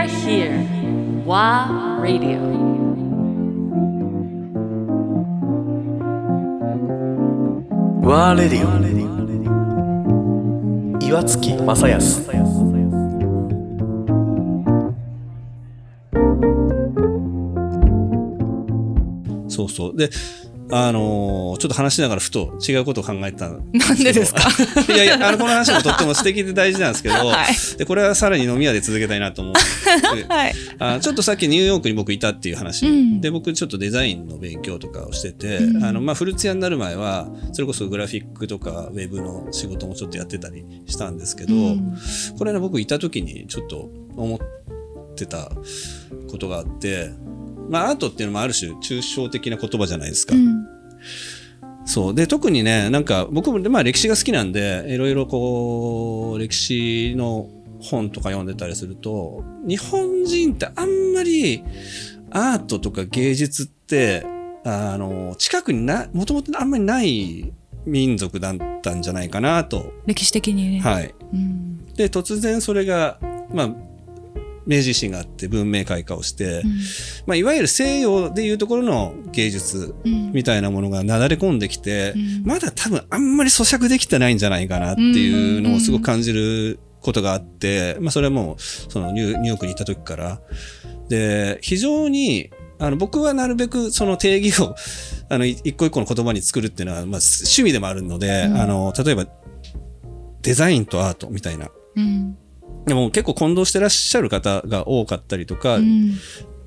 are here. WA Radio. ワーレディオ岩月正康そうそう。で、あのーちょっと話しながらふと違うことを考えたんなんでですか？いやいや、あの、この話もとっても素敵で大事なんですけど、はい。で、これはさらに飲み屋で続けたいなと思って、はい。あちょっとさっきニューヨークに僕いたっていう話、うん。で僕ちょっとデザインの勉強とかをしてて、うん。あのまあ、フルツヤになる前はそれこそグラフィックとかウェブの仕事もちょっとやってたりしたんですけど、うん。これね僕いた時にちょっと思ってたことがあって、まあ、アートっていうのもある種抽象的な言葉じゃないですか。うんそうで特にねなんか僕も、まあ、歴史が好きなんでいろいろこう歴史の本とか読んでたりすると日本人ってあんまりアートとか芸術ってあの近くになもともとあんまりない民族だったんじゃないかなと。歴史的にね。はい、うんで突然それが、まあ、明治維新があって文明開化をして、まあ、いわゆる西洋でいうところの芸術うん。みたいなものがなだれ込んできて、うん。まだ多分あんまり咀嚼できてないんじゃないかなっていうのをすごく感じることがあって、まあそれはもうそのニューヨークにいた時から。で、非常にあの僕はなるべくその定義を あのい一個一個の言葉に作るっていうのは、まあ、趣味でもあるので、うん。あの例えばデザインとアートみたいな。うんでも結構混同してらっしゃる方が多かったりとか、うん。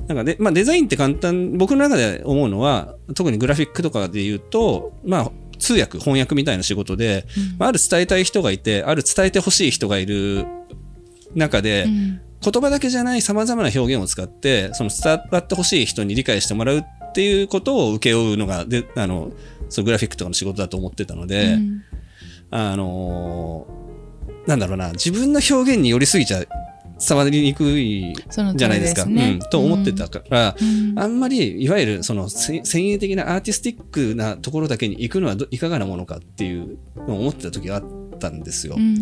なんかで、まあ、デザインって簡単、僕の中で思うのは、特にグラフィックとかで言うと、まあ、通訳、翻訳みたいな仕事で、まあ、ある伝えたい人がいて、ある伝えてほしい人がいる中で、うん。言葉だけじゃない様々な表現を使って、その伝わってほしい人に理解してもらうっていうことを請け負うのが、で、あの、そのグラフィックとかの仕事だと思ってたので、うん。あのーなんだろうな、自分の表現に寄りすぎちゃ伝わりにくいじゃないですか。ですねうん、と思ってたから、うんあんまりいわゆるそのせ先鋭的なアーティスティックなところだけに行くのはどいかがなものかっていうのを思ってた時があったんですよ。うん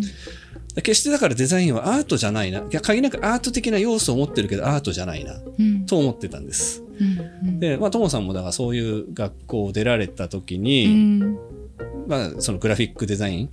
決してだからデザインはアートじゃないな。いや、限りなくアート的な要素を持ってるけどアートじゃないな。うんと思ってたんです。うんで、まあ、ともさんもだからそういう学校を出られた時うに、んまあ、そのグラフィックデザイン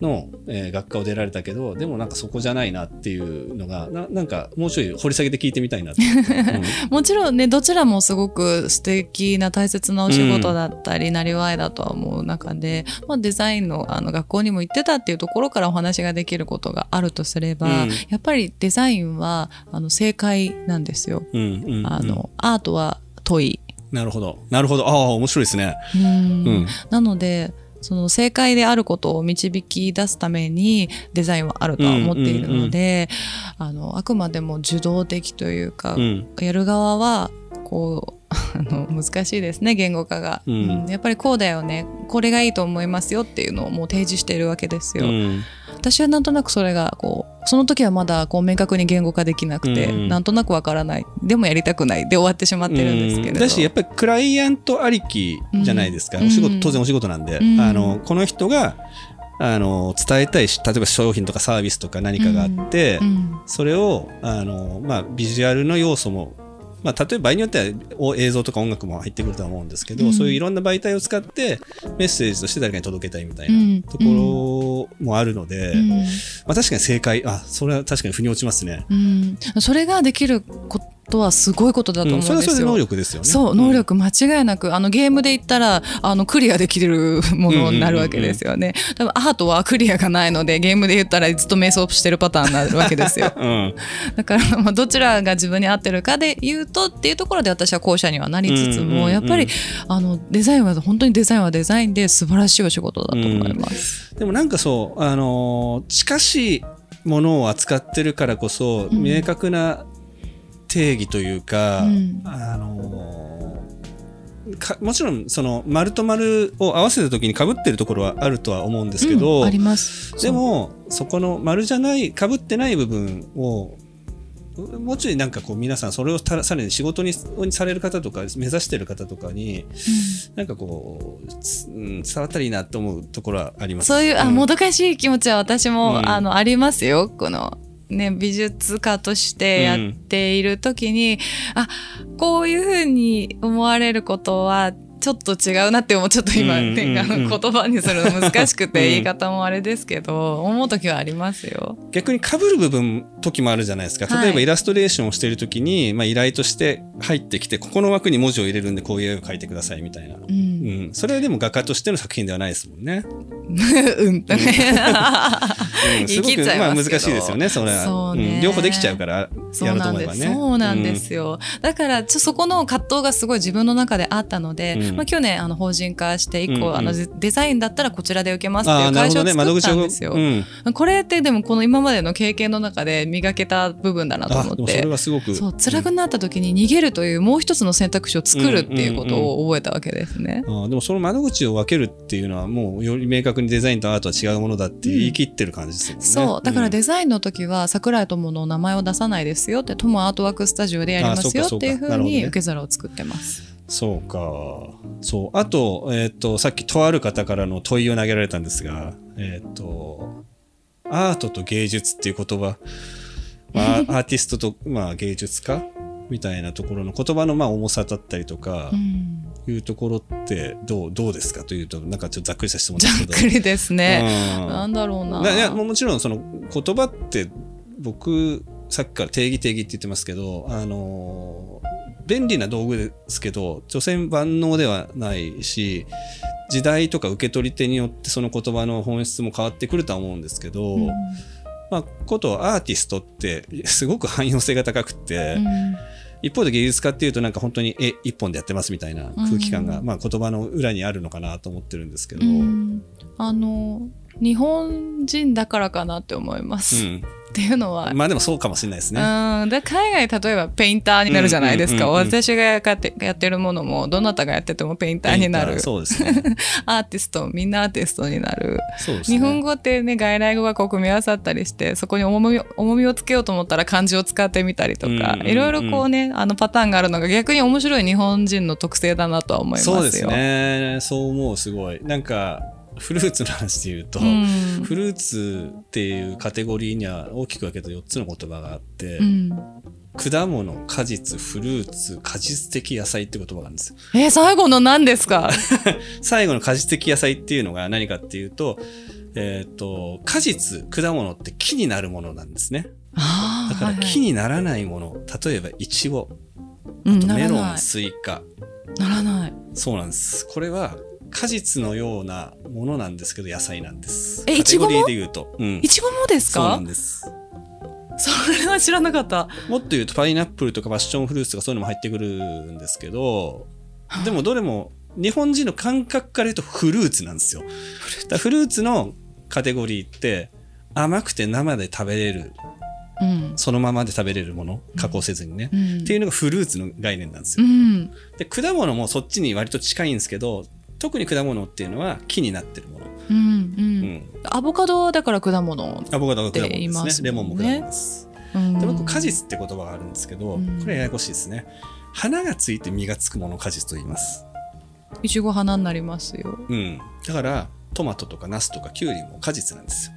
の、えー学科を出られたけど、でもなんかそこじゃないなっていうのが、ななんかもうちょい掘り下げて聞いてみたいなって。うんもちろんねどちらもすごく素敵な大切なお仕事だったり、なりわいだとは思う中で、まあ、デザインのあの学校にも行ってたっていうところからお話ができることがあるとすれば、うんやっぱりデザインはあの正解なんですよ。うんうんうんあのアートは問い。なるほど。なるほど。ああ、面白いですね。うんうんなのでその正解であることを導き出すためにデザインはあるとは思っているので、あのあくまでも受動的というか、うん。やる側はこう あの難しいですね言語化が、うん。やっぱりこうだよね。これがいいと思いますよっていうのをもう提示しているわけですよ、うん。私はなんとなくそれがこうその時はまだこう明確に言語化できなくて、うんなんとなくわからない。でもやりたくない。で終わってしまってるんですけれど、うん。だし、やっぱりクライアントありきじゃないですか。うん。お仕事、うん当然お仕事なんで。うん。あの、この人が、あの、伝えたいし、例えば商品とかサービスとか何かがあって、うん。それを、あの、まあ、ビジュアルの要素も、まあ、例えば場合によってはお映像とか音楽も入ってくるとは思うんですけど、うん。そういういろんな媒体を使ってメッセージとして誰かに届けたいみたいうん。なところもあるので、うん。まあ、確かに正解あそれは確かに腑に落ちますね。うん。それができることはすごいことだと思うんですよ、うんそれはそれで能力ですよね。そう能力間違いなくあのゲームで言ったらあのクリアできるものになるわけですよね。多分アートはクリアがないのでゲームで言ったらずっと瞑想してるパターンになるわけですよ。うん。だからまあどちらが自分に合ってるかで言うとっていうところで私は後者にはなりつつうんうんうんもやっぱりあのデザインは本当にデザインはデザインで素晴らしいお仕事だと思います。でもなんかそう、あのー近しいものを扱ってるからこそ、うん明確な定義というか、うん。あのーかもちろんその丸と丸を合わせた時に被ってるところはあるとは思うんですけど、うんあります。でもそこの丸じゃない被ってない部分をもうちょいなんかこう皆さんそれをたさらに仕事ににされる方とか目指してる方とかになんかこう、つうん、伝わったらいいなと思うところはあります。そういうあん。もどかしい気持ちは私も、うん。あのありますよ。このね、美術家としてやっている時に、あこういうふうに思われることはちょっと違うなって思うちょっと今、うんねうんうん。言葉にするの難しくてうん。言い方もあれですけど、思う時はありますよ。逆に被る部分時もあるじゃないですか。はい。例えばイラストレーションをしている時に、まあ、依頼として入ってきてここの枠に文字を入れるんでこういう絵を描いてくださいみたいな、う、うんん、それはでも画家としての作品ではないですもんね、うん。とね。うん、すごくまあ難しいですよねそれは。そうね。ん。両方できちゃうからそやうなんです。ろうと思えばね。そうなんですよ。だからちょそこの葛藤がすごい自分の中であったので、うん。まあ去年あの法人化して以降、うんうん。あのデデザインだったらこちらで受けますってあいう会社を作ったんですよ。うん、これってでもこの今までの経験の中で磨けた部分だなと思って。それ。はすごく。そう辛くなった時に逃げるというもう一つの選択肢を作るっていうことを覚えたわけですね。ああでもその窓口を分けるっていうのはもうより明確にデザインとアートは違うものだって言い切ってる感じですもんね。そうだからで、デザインの時は桜井友の名前を出さないですよって友アートワークスタジオでやりますよっていうふうに受け皿を作ってます。そうか。そう。あと、えっ、と、さっきとある方からの問いを投げられたんですが、えっ、と、アートと芸術っていう言葉、まあ、アーティストと、まあ、芸術家みたいなところの言葉のまあ重さだったりとかう、んいうところってどうどうですかというとなんかちょっとざっくりした質問でざすけど。っくりですね。うんなんだろうな。ないやももちろんその言葉って僕さっきから定義定義って言ってますけどあの便利な道具ですけど所詮万能ではないし時代とか受け取り手によってその言葉の本質も変わってくるとは思うんですけど、うんまあことアーティストってすごく汎用性が高くて、うん一方で芸術家っていうとなんか本当に絵一本でやってますみたいな空気感が、まあ言葉の裏にあるのかなと思ってるんですけど、ううんん。あの日本人だからかなって思います。っていうのは、まあでもそうかもしれないですね。うん、で海外例えばペインターになるじゃないですか、うんうんうんうん私がやってやってるものもどなたがやっててもペインターになるそうですね。アーティストみんなアーティストになるね。日本語ってね外来語がこう組み合わさったりしてそこに重みを重みをつけようと思ったら漢字を使ってみたりとか、うんうんうんいろいろこうねあのパターンがあるのが逆に面白い日本人の特性だなとは思いますよ。そうですね。そう思う、すごい。なんか、フルーツの話で言うと、うん。フルーツっていうカテゴリーには大きく分けた4つの言葉があって、うん、果物、果実、フルーツ、果実的野菜って言葉があるんですよ。え最後の何ですか？最後の果実的野菜っていうのが何かっていうと、えっ、と、果実、果物って木になるものなんですね。だからはいはい。木にならないもの、例えばイチゴ、うんあとメロン、ならない。スイカ、ならない。そうなんです。これは果実のようなものなんですけど野菜なんです。えカテゴリイチゴもーで言うと。うんいちごもですか？そうなんです。それは知らなかったもっと言うとパイナップルとかパッションフルーツとかそういうのも入ってくるんですけど、でもどれも日本人の感覚から言うとフルーツなんですよ。フルーツ？のカテゴリーって甘くて生で食べれる、うんそのままで食べれるもの、加工せずにね。うんっていうのがフルーツの概念なんですうよ。んで、果物もそっちに割と近いんですけど、特に果物っていうのは木になってるもの。うんううんん。アボカドはだから果物、アボカドが果物って言いでますすもんねね。レモンも果物です。うん、で僕果実って言葉があるんですけど、うんこれややこしいですね。花がついて実がつくものを果実と言います。いちご花になりますようん。だから、トマトとかナスとかキュウリも果実なんですよ。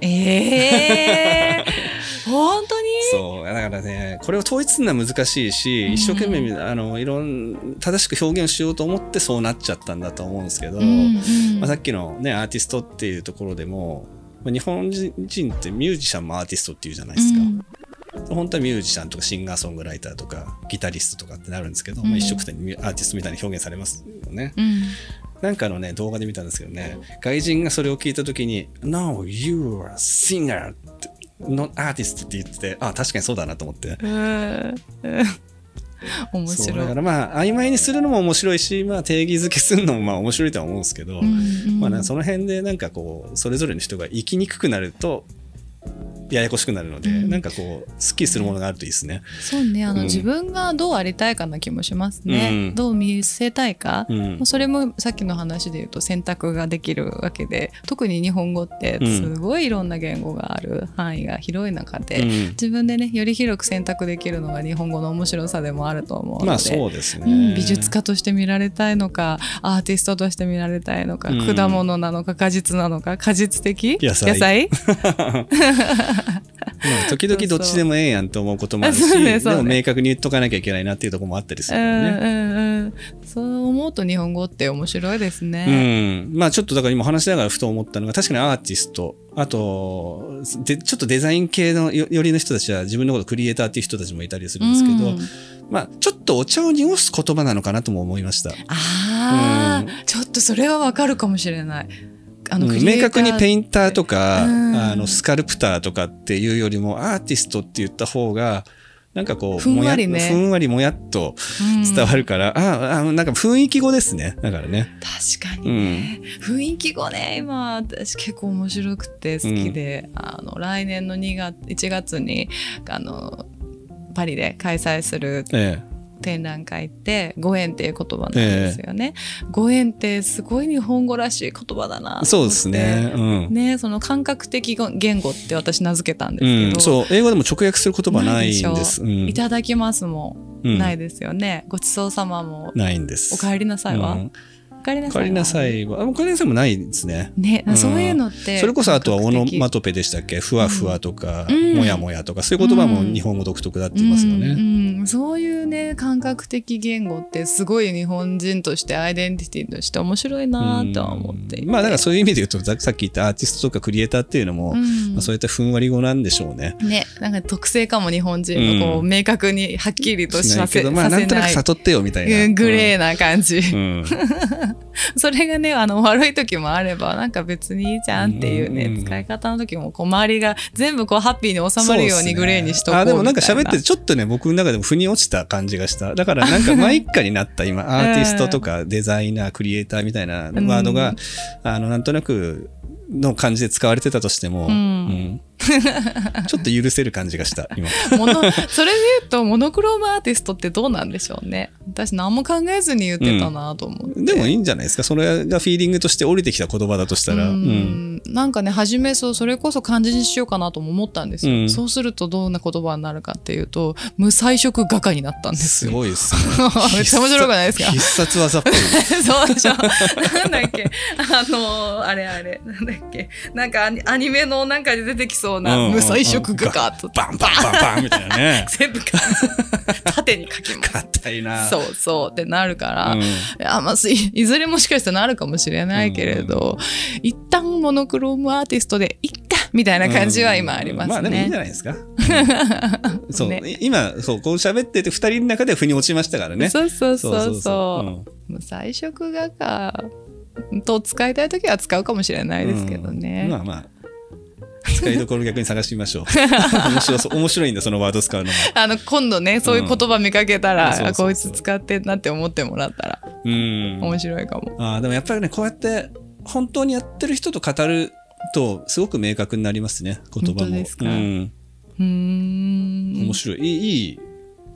ええー、本当に？そう。だからね、これを統一するのは難しいし、一生懸命、あの、いろん、正しく表現しようと思ってそうなっちゃったんだと思うんですけど、うんうんまあ、さっきのね、アーティストっていうところでも、まあ日本人ってミュージシャンもアーティストっていうじゃないですか。うん本当はミュージシャンとかシンガーソングライターとかギタリストとかってなるんですけど、うんまあ、一緒くたにアーティストみたいに表現されますよね。うんなんかのね、動画で見たんですけどね、外人がそれを聞いたときに、No, you're a singer, not artist って言ってて、あ、確かにそうだなと思って。面白い。だからまあ、曖昧にするのも面白いし、まあ、定義づけするのもまあ面白いとは思うんですけど、うんうん。まあね、その辺でなんかこう、それぞれの人が生きにくくなると、ややこしくなるので、うん。なんかこう、スッキリするものがあるといいですね。そうねあの、うん。自分がどうありたいかな気もしますね、うん。どう見せたいか、うん。それもさっきの話で言うと選択ができるわけで特に日本語ってうん。すごいいろんな言語がある範囲が広い中で、うん。自分でねより広く選択できるのが日本語の面白さでもあると思うので、まあそうですね、うん美術家として見られたいのかアーティストとして見られたいのか、うん。果物なのか果実なのか果実的？野菜。まあ 時々どっちでもええやんと思うこともあるし、そうねでそうねも明確に言っとかなきゃいけないなっていうところもあったりするうんからね。うんうんそう思うと日本語って面白いですうね。ん。まあちょっとだから今話しながらふと思ったのが、確かにアーティスト、あと、でちょっとデザイン系のよよりの人たちは自分のことクリエイターっていう人たちもいたりするんですけど、うんまあちょっとお茶を濁す言葉なのかなとも思いました。ああ、ちょっとそれはわかるかもしれない。あうん。明確にペインターとか、うん。あのスカルプターとかっていうよりもアーティストって言った方がなんかこうふんわりね。もやふんわりもやっと伝わるから、ああなんか雰囲気語ですね。だからね。確かにね、雰囲気語ね今私結構面白くて好きで、あの来年の2月1月にあのパリで開催するえ展覧会ってご縁っていう言葉なんですよね。ご縁ってすごい日本語らしい言葉だなそうですね。うん。ねその感覚的言語って私名付けたんですうん、けど、そう英語でも直訳する言葉ないんです。ょうんいただきますもうんないですよね。ごちそうさまもないんです。お帰りなさいは、うんお帰りなさい帰りなさいは、あお帰りなさいもないですね。ね、うん。そういうのってそれこそあとはオノマトペでしたっけ？ふわふわとか、うん。もやもやとか、そういう言葉も日本語独特だって言いますよね。うん。うん。そういうね感覚的言語ってすごい日本人としてアイデンティティとして面白いなとは思ってまあだからそういう意味で言うとささっき言ったアーティストとかクリエイターっていうのも、うん。まあ、そういったふんわり語なんでしょうね。ねなんか特性かも日本人のこう、うん。明確にはっきりとしなさせいけどまあなんとなく悟ってよみたいな。うんグレーな感じ、うん。う んそれがねあの悪い時もあればなんか別にいいじゃんっていうね、うん使い方の時もこう周りが全部こうハッピーに収まるようにグレーにしとこうあでもなんか喋っててちょっとね僕の中でも腑に落ちた感じがした。だからなんかマイッカになった今 アーティストとかデザイナークリエイターみたいなワードが、あのなんとなくの感じで使われてたとしても、ん。うん ちょっと許せる感じがした今。モノそれで言うとモノクロームアーティストってどうなんでしょうね。私何も考えずに言ってたなと思って、でもいいんじゃないですか。それがフィーリングとして降りてきた言葉だとしたら、ううん。んなんかね初めそうそれこそ漢字にしようかなとも思ったんですよ、うん。そうするとどんな言葉になるかっていうと無彩色画家になったんですすよごいですね。めっちゃ面白くないですか？必殺技っぽい。そうでしょ。なんだっけ？あのあれあれ。なんだっけ？なんかアニアニメのなんかで出てきそうなうん無彩色画家とバンバンバンバンみたいなね全部縦に書きます硬いなそうそうってなるから、うんいやまあ、いいずれもしかしたらなるかもしれないけれど、一旦モノクロームアーティストでいっかみたいな感じは今ありますね。まあでもいいんじゃないですか。そう、ね今、そう、こう喋ってて、二人の中で腑に落ちましたからね。そうそうそうそうそう無彩色画家と使いたい時は使うかもしれないですけどね。うんまあまあ。使いどころ逆に探してみましょう。面白そう、面白いんだ、そのワード使うのも。あの今度ねそういう言葉見かけたら、うんこいつ使ってんなって思ってもらったらうん。面白いかも。ああ、でもやっぱりね、こうやって、本当にやってる人と語ると、すごく明確になりますね、言葉も。本当ですか？うん。うーん面白い。いい、いい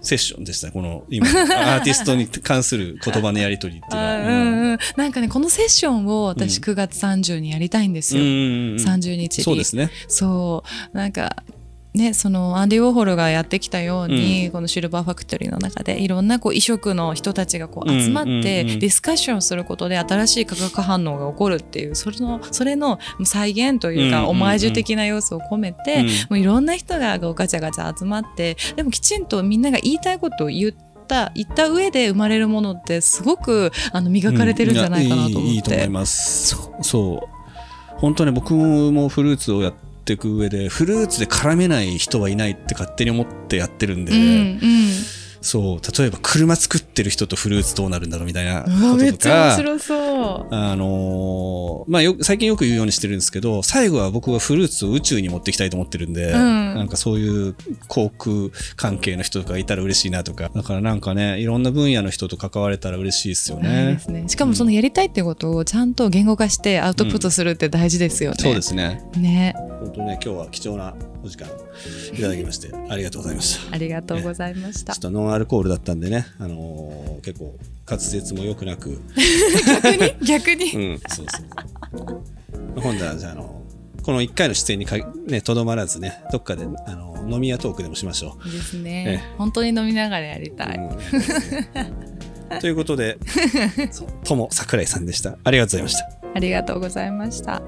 セッションでした、この、今、アーティストに関する言葉のやりとりっていうのは。あうんうん、なんかねこのセッションを私うん。9月30にやりたいんですよ、うん30日に。そうですね。そう。なんかねそのアンディ・ウォーホルがやってきたように、このシルバーファクトリーの中でいろんなこう異色の人たちがこう集まって、うん。うんうんディスカッションすることで新しい化学反応が起こるっていうそれのそれの再現というか、うんうんうんオマージュ的な要素を込めて、うん。もういろんな人がガチャガチャ集まってでもきちんとみんなが言いたいことを言った言った上で生まれるものってすごくあの磨かれてるんじゃないかなと思って。うん。いいと思います。そう。本当ね僕もフルーツをやっていく上でフルーツで絡めない人はいないって勝手に思ってやってるんで、うんうんそう例えば車作ってる人とフルーツどうなるんだろうみたいなこととちゃ面か白そう。あのーまあよ最近よく言うようにしてるんですけど最後は僕はフルーツを宇宙に持っていきたいと思ってるんで、んなんかそういう航空関係の人とかいたら嬉しいなとかだからなんかねいろんな分野の人と関われたら嬉しいですよね。すね。しかもそのやりたいってことをちゃんと言語化してアウトプットするって大事ですよね。そうですね。ね。本当ね今日は貴重なお時間いただきましてありがとうございました。ありがとうございましたちょっ。とノンアルコールだったんでね、あのー結構滑舌も良くなく、逆に？うん、そうそう。今度はじゃあ、あのこの1回の出演にかねとどまらずね、どっかであの飲み屋トークでもしましょいいですえね。本当に飲みながらやりたう。い。うんということで、そう友桜井さんでした。ありがとうございました。ありがとうございました。